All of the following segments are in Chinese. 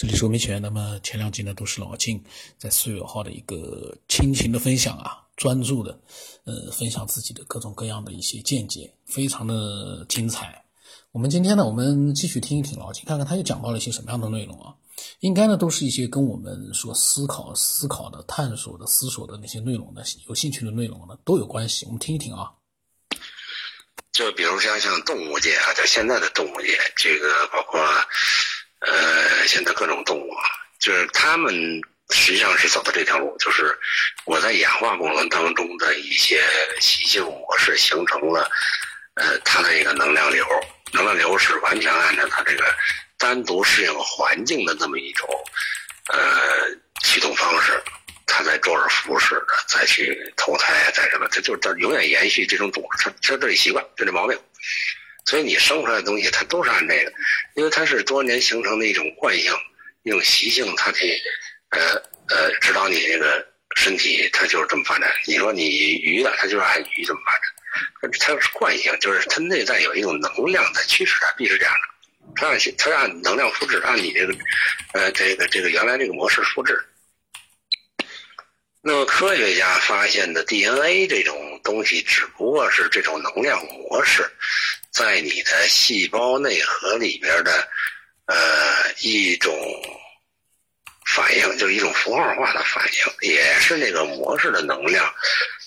这里是欧美学。那么前两集呢，都是老金在四月号的一个亲情的分享啊，专注的，呃，分享自己的各种各样的一些见解，非常的精彩。我们今天呢，我们继续听一听老金，看看他又讲到了一些什么样的内容啊？应该呢，都是一些跟我们所思考、思考的、探索的、思索的那些内容的有兴趣的内容呢，都有关系。我们听一听啊。就比如像像动物界啊，就现在的动物界，这个包括。呃，现在各种动物啊，就是它们实际上是走的这条路，就是我在演化过程当中的一些习性模式形成了，呃，它的一个能量流，能量流是完全按照它这个单独适应环境的这么一种呃启动方式，它在周而复始的再去投胎，啊，再什么，它就是它永远延续这种种，它它这里习惯，就这毛病。所以你生出来的东西，它都是按这个，因为它是多年形成的一种惯性、一种习性，它可以，呃呃，指导你这个身体，它就是这么发展。你说你鱼的，它就是按鱼这么发展，它它是惯性，就是它内在有一种能量在驱使它，必是这样的。它按它按能量复制，按你这个，呃，这个这个原来这个模式复制。那么科学家发现的 DNA 这种东西，只不过是这种能量模式。在你的细胞内核里边的，呃，一种反应，就是一种符号化的反应，也是那个模式的能量，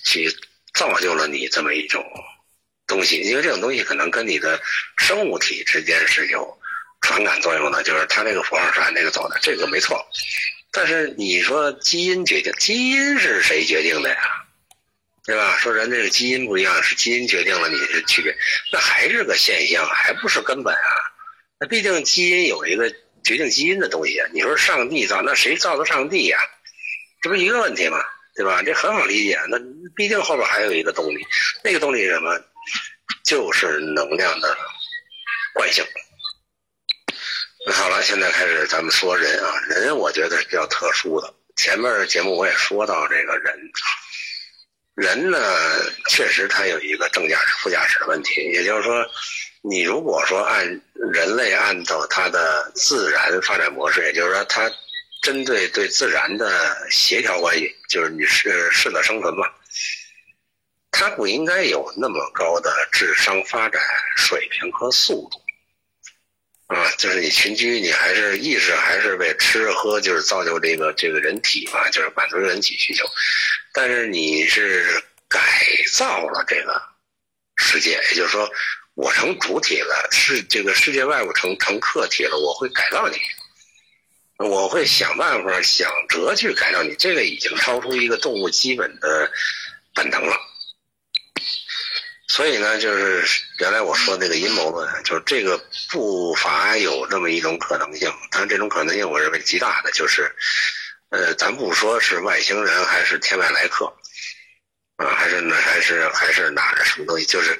去造就了你这么一种东西。因为这种东西可能跟你的生物体之间是有传感作用的，就是它这个符号是按这个走的，这个没错。但是你说基因决定，基因是谁决定的呀？对吧？说人这个基因不一样，是基因决定了你的区别，那还是个现象，还不是根本啊。那毕竟基因有一个决定基因的东西啊。你说上帝造，那谁造的上帝呀？这不一个问题吗？对吧？这很好理解。那毕竟后边还有一个动力，那个动力是什么？就是能量的惯性。那好了，现在开始咱们说人啊，人我觉得是比较特殊的。前面节目我也说到这个人。人呢，确实他有一个正驾驶、副驾驶的问题。也就是说，你如果说按人类按照它的自然发展模式，也就是说，它针对对自然的协调关系，就是你是适者生存嘛，它不应该有那么高的智商发展水平和速度。啊，就是你群居，你还是意识还是为吃喝，就是造就这个这个人体嘛，就是满足人体需求。但是你是改造了这个世界，也就是说，我成主体了，是这个世界外部成成客体了，我会改造你，我会想办法想辙去改造你。这个已经超出一个动物基本的本能了。所以呢，就是原来我说那个阴谋论，就是这个不乏有这么一种可能性，但这种可能性我认为极大的，就是，呃，咱不说是外星人还是天外来客，啊，还是那还是还是哪的什么东西，就是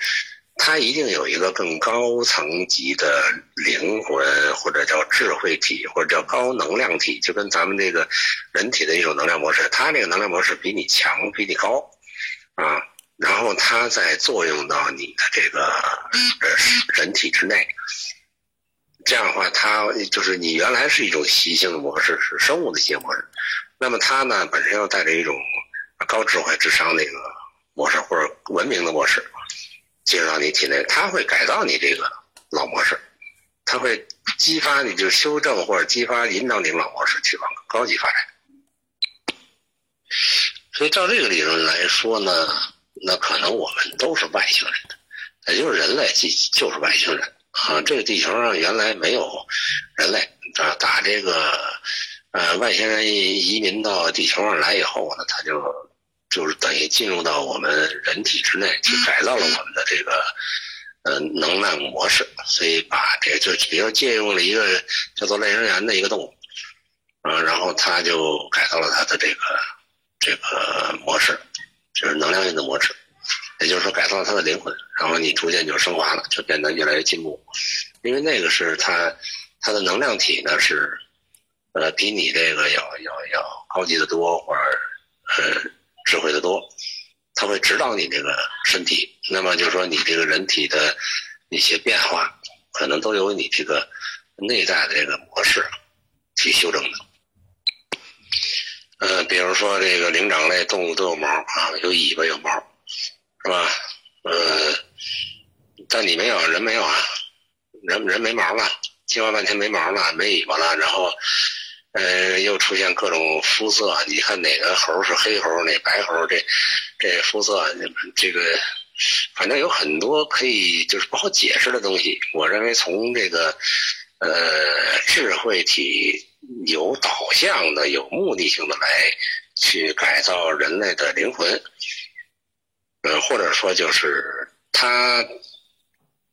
他一定有一个更高层级的灵魂，或者叫智慧体，或者叫高能量体，就跟咱们这个人体的一种能量模式，他这个能量模式比你强，比你高，啊。然后它再作用到你的这个呃人体之内，这样的话，它就是你原来是一种习性的模式，是生物的习性模式，那么它呢本身又带着一种高智慧、智商的那个模式或者文明的模式进入到你体内，它会改造你这个老模式，它会激发你就修正或者激发引导你老模式去往高级发展。所以照这个理论来说呢。那可能我们都是外星人，也就是人类，就是外星人啊！这个地球上原来没有人类啊，打这个呃外星人移民到地球上来以后呢，他就就是等于进入到我们人体之内，去改造了我们的这个呃能量模式，所以把这就比如借用了一个叫做类人猿的一个动物，嗯，然后他就改造了他的这个这个模式。就是能量运的模式，也就是说改造了他的灵魂，然后你逐渐就升华了，就变得越来越进步。因为那个是他，他的能量体呢是，呃，比你这个要要要高级的多，或者呃智慧的多。他会指导你这个身体，那么就是说你这个人体的一些变化，可能都由你这个内在的这个模式去修正的。比如说这个灵长类动物都有毛啊，有尾巴有毛，是吧？呃，但你没有，人没有啊，人人没毛了，进化半天没毛了，没尾巴了，然后，呃，又出现各种肤色，你看哪个猴是黑猴，哪白猴，这这肤色，这个反正有很多可以就是不好解释的东西。我认为从这个呃智慧体有导向的、有目的性的来去改造人类的灵魂。呃，或者说就是他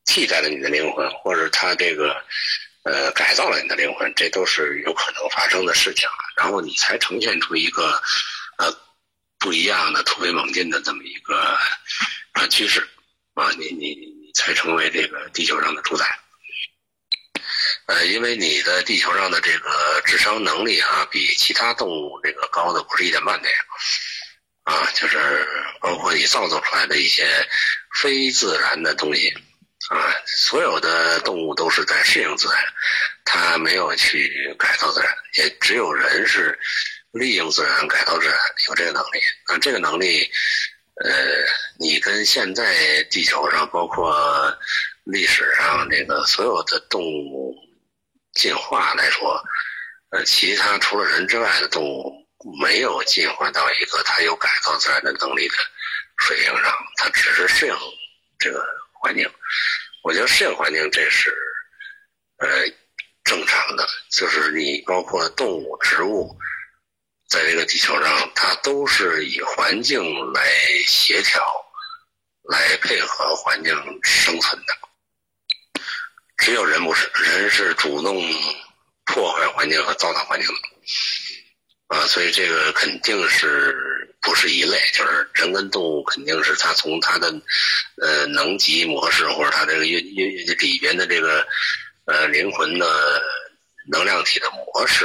替代了你的灵魂，或者他这个呃改造了你的灵魂，这都是有可能发生的事情啊。然后你才呈现出一个呃不一样的、突飞猛进的这么一个啊趋势啊，你你你才成为这个地球上的主宰。呃，因为你的地球上的这个智商能力啊，比其他动物这个高的不是一点半点。啊，就是包括你造作出来的一些非自然的东西，啊，所有的动物都是在适应自然，它没有去改造自然，也只有人是利用自然改造自然，有这个能力。那这个能力，呃，你跟现在地球上，包括历史上这个所有的动物进化来说，呃，其他除了人之外的动物。没有进化到一个它有改造自然的能力的水平上，它只是适应这个环境。我觉得适应环境这是呃正常的，就是你包括动物、植物，在这个地球上，它都是以环境来协调、来配合环境生存的。只有人不是，人是主动破坏环境和糟蹋环境的。啊，所以这个肯定是不是一类，就是人跟动物肯定是它从它的呃能级模式或者它这个运运里边的这个呃灵魂的能量体的模式，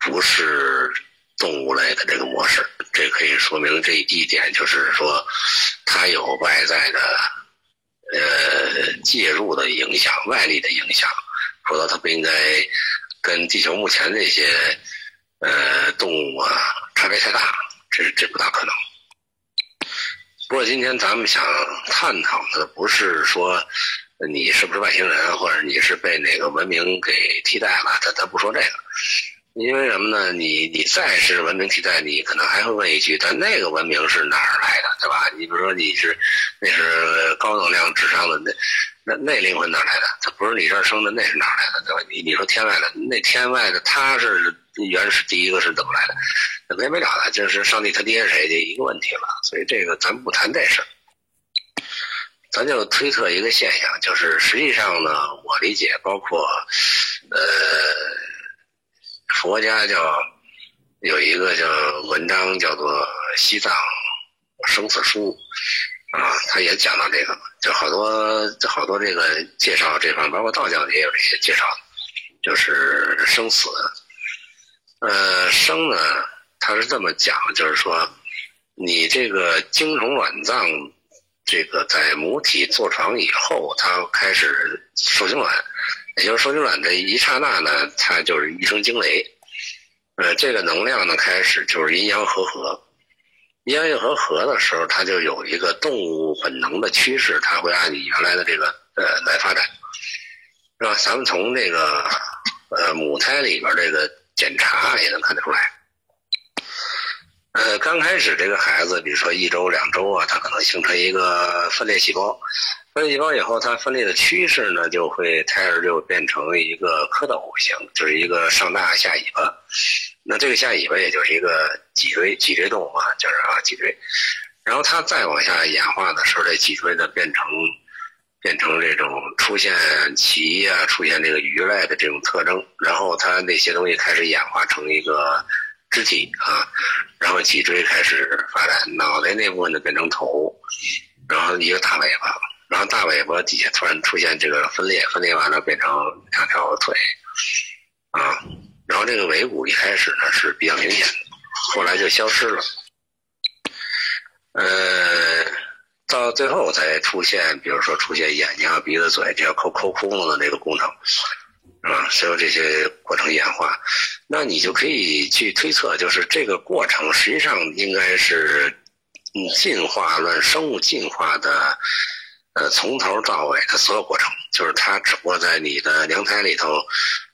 不是动物类的这个模式。这可以说明这一点，就是说它有外在的呃介入的影响、外力的影响，否则它不应该跟地球目前这些。呃，动物啊，差别太大，这这不大可能。不过今天咱们想探讨的不是说你是不是外星人，或者你是被哪个文明给替代了，咱咱不说这个。因为什么呢？你你再是文明替代，你可能还会问一句：但那个文明是哪儿来的，对吧？你比如说你是那是高能量智商的那那那灵魂哪儿来的？它不是你这儿生的，那是哪儿来的，对吧？你你说天外的那天外的，他是原始第一个是怎么来的？那没没了的，就是上帝他爹是谁的一个问题了。所以这个咱不谈这事儿，咱就推测一个现象，就是实际上呢，我理解包括呃。佛家叫有一个叫文章叫做《西藏生死书》，啊，他也讲到这个，就好多好多这个介绍这方面，包括道教也有这些介绍，就是生死。呃，生呢，他是这么讲，就是说，你这个精虫卵脏，这个在母体坐床以后，它开始受精卵。也就是受精卵这一刹那呢，它就是一声惊雷，呃，这个能量呢开始就是阴阳和合，阴阳一和合的时候，它就有一个动物本能的趋势，它会按你原来的这个呃来发展，是吧？咱们从这个呃母胎里边这个检查也能看得出来，呃，刚开始这个孩子，比如说一周两周啊，他可能形成一个分裂细胞。分裂细胞以后，它分裂的趋势呢，就会胎儿就变成一个蝌蚪型，就是一个上大下尾巴。那这个下尾巴也就是一个脊椎，脊椎动物啊，就是啊脊椎。然后它再往下演化的时候，这脊椎呢变成变成这种出现鳍啊，出现这个鱼类的这种特征。然后它那些东西开始演化成一个肢体啊，然后脊椎开始发展，脑袋那部分呢变成头，然后一个大尾巴。然后大尾巴底下突然出现这个分裂，分裂完了变成两条腿，啊，然后这个尾骨一开始呢是比较明显的，后来就消失了，呃，到最后才出现，比如说出现眼睛、鼻子、嘴，这要抠抠窟窿的这个功能，啊，所有这些过程演化，那你就可以去推测，就是这个过程实际上应该是，嗯，进化论、生物进化的，呃，从头到尾的所有过程，就是它只不过在你的娘胎里头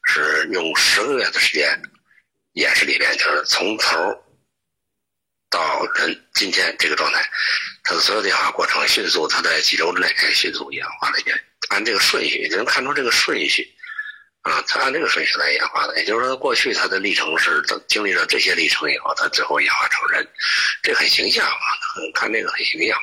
是用十个月的时间演示里边，就是从头到人今天这个状态，它的所有的演化过程迅速，它在几周之内迅速演化了一遍，按这个顺序就能看出这个顺序。啊，他按这个顺序来演化的，也就是说，过去他的历程是经历了这些历程以后，他最后演化成人，这很形象啊，很看这个很形象。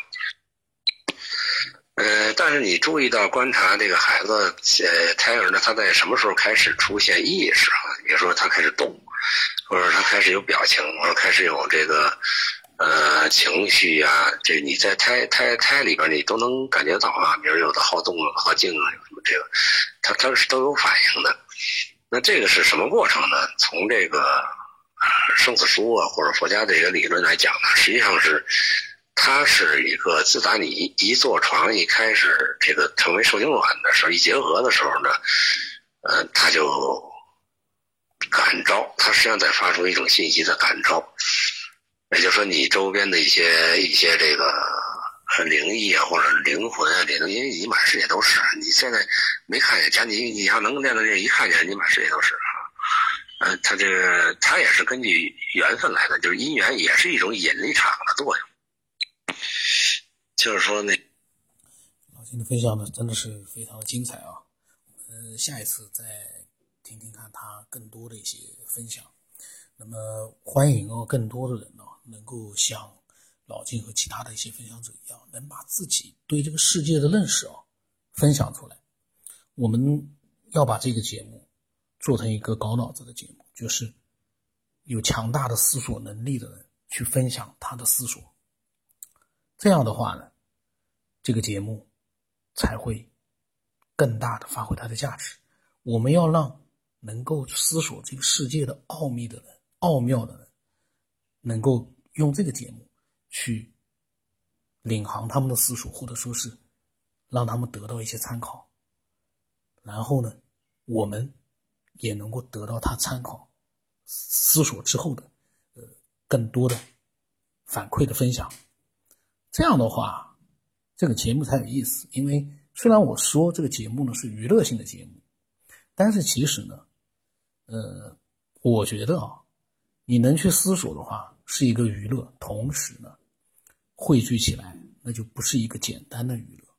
呃，但是你注意到观察这个孩子，呃，胎儿呢，他在什么时候开始出现意识啊？比如说他开始动，或者他开始有表情，或者开始有这个。呃，情绪呀，这你在胎胎胎里边，你都能感觉到啊。比如有的好动啊、好静啊，有什么这个，他他是都有反应的。那这个是什么过程呢？从这个生死书啊，或者佛家这个理论来讲呢，实际上是它是一个自打你一坐床一开始这个成为受精卵的时候，一结合的时候呢，呃，它就感召，它实际上在发出一种信息的感召。也就是说，你周边的一些一些这个灵异啊，或者灵魂啊，这东西，你满世界都是。你现在没看见，假你你要能练到这，一看见，你满世界都是啊。嗯，他这个他也是根据缘分来的，就是姻缘也是一种引力场的作用。就是说，那老金的分享呢，真的是非常精彩啊。我们下一次再听听看他更多的一些分享。那么，欢迎哦，更多的人呢。能够像老金和其他的一些分享者一样，能把自己对这个世界的认识啊分享出来。我们要把这个节目做成一个搞脑子的节目，就是有强大的思索能力的人去分享他的思索。这样的话呢，这个节目才会更大的发挥它的价值。我们要让能够思索这个世界的奥秘的人、奥妙的人，能够。用这个节目去领航他们的思索，或者说是让他们得到一些参考，然后呢，我们也能够得到他参考思索之后的呃更多的反馈的分享。这样的话，这个节目才有意思。因为虽然我说这个节目呢是娱乐性的节目，但是其实呢，呃，我觉得啊，你能去思索的话。是一个娱乐，同时呢，汇聚起来，那就不是一个简单的娱乐，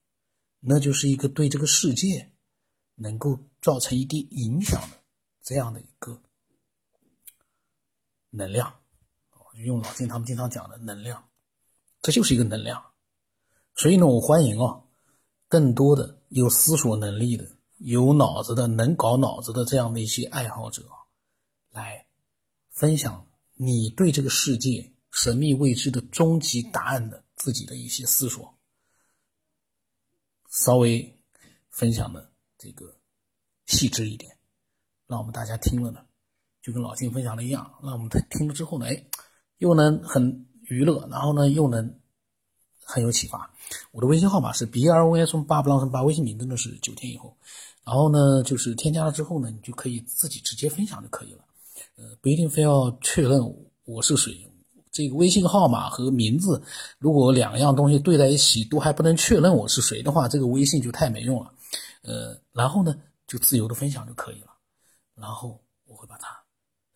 那就是一个对这个世界能够造成一定影响的这样的一个能量。用老金他们经常讲的能量，这就是一个能量。所以呢，我欢迎啊，更多的有思索能力的、有脑子的、能搞脑子的这样的一些爱好者来分享。你对这个世界神秘未知的终极答案的自己的一些思索，稍微分享的这个细致一点，让我们大家听了呢，就跟老金分享的一样，让我们听了之后呢，哎，又能很娱乐，然后呢又能很有启发。我的微信号码是 b r v s 八不浪声八，微信名真的是九天以后，然后呢就是添加了之后呢，你就可以自己直接分享就可以了。呃，不一定非要确认我是谁，这个微信号码和名字，如果两样东西对在一起都还不能确认我是谁的话，这个微信就太没用了。呃，然后呢，就自由的分享就可以了。然后我会把它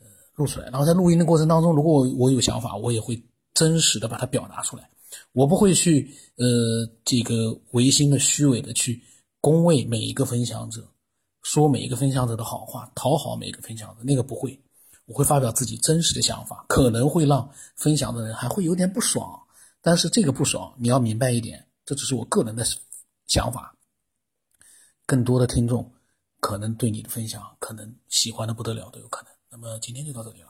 呃录出来，然后在录音的过程当中，如果我有想法，我也会真实的把它表达出来。我不会去呃这个违心的、虚伪的去恭维每一个分享者，说每一个分享者的好话，讨好每一个分享者，那个不会。我会发表自己真实的想法，可能会让分享的人还会有点不爽，但是这个不爽你要明白一点，这只是我个人的想法。更多的听众可能对你的分享可能喜欢的不得了都有可能。那么今天就到这里了。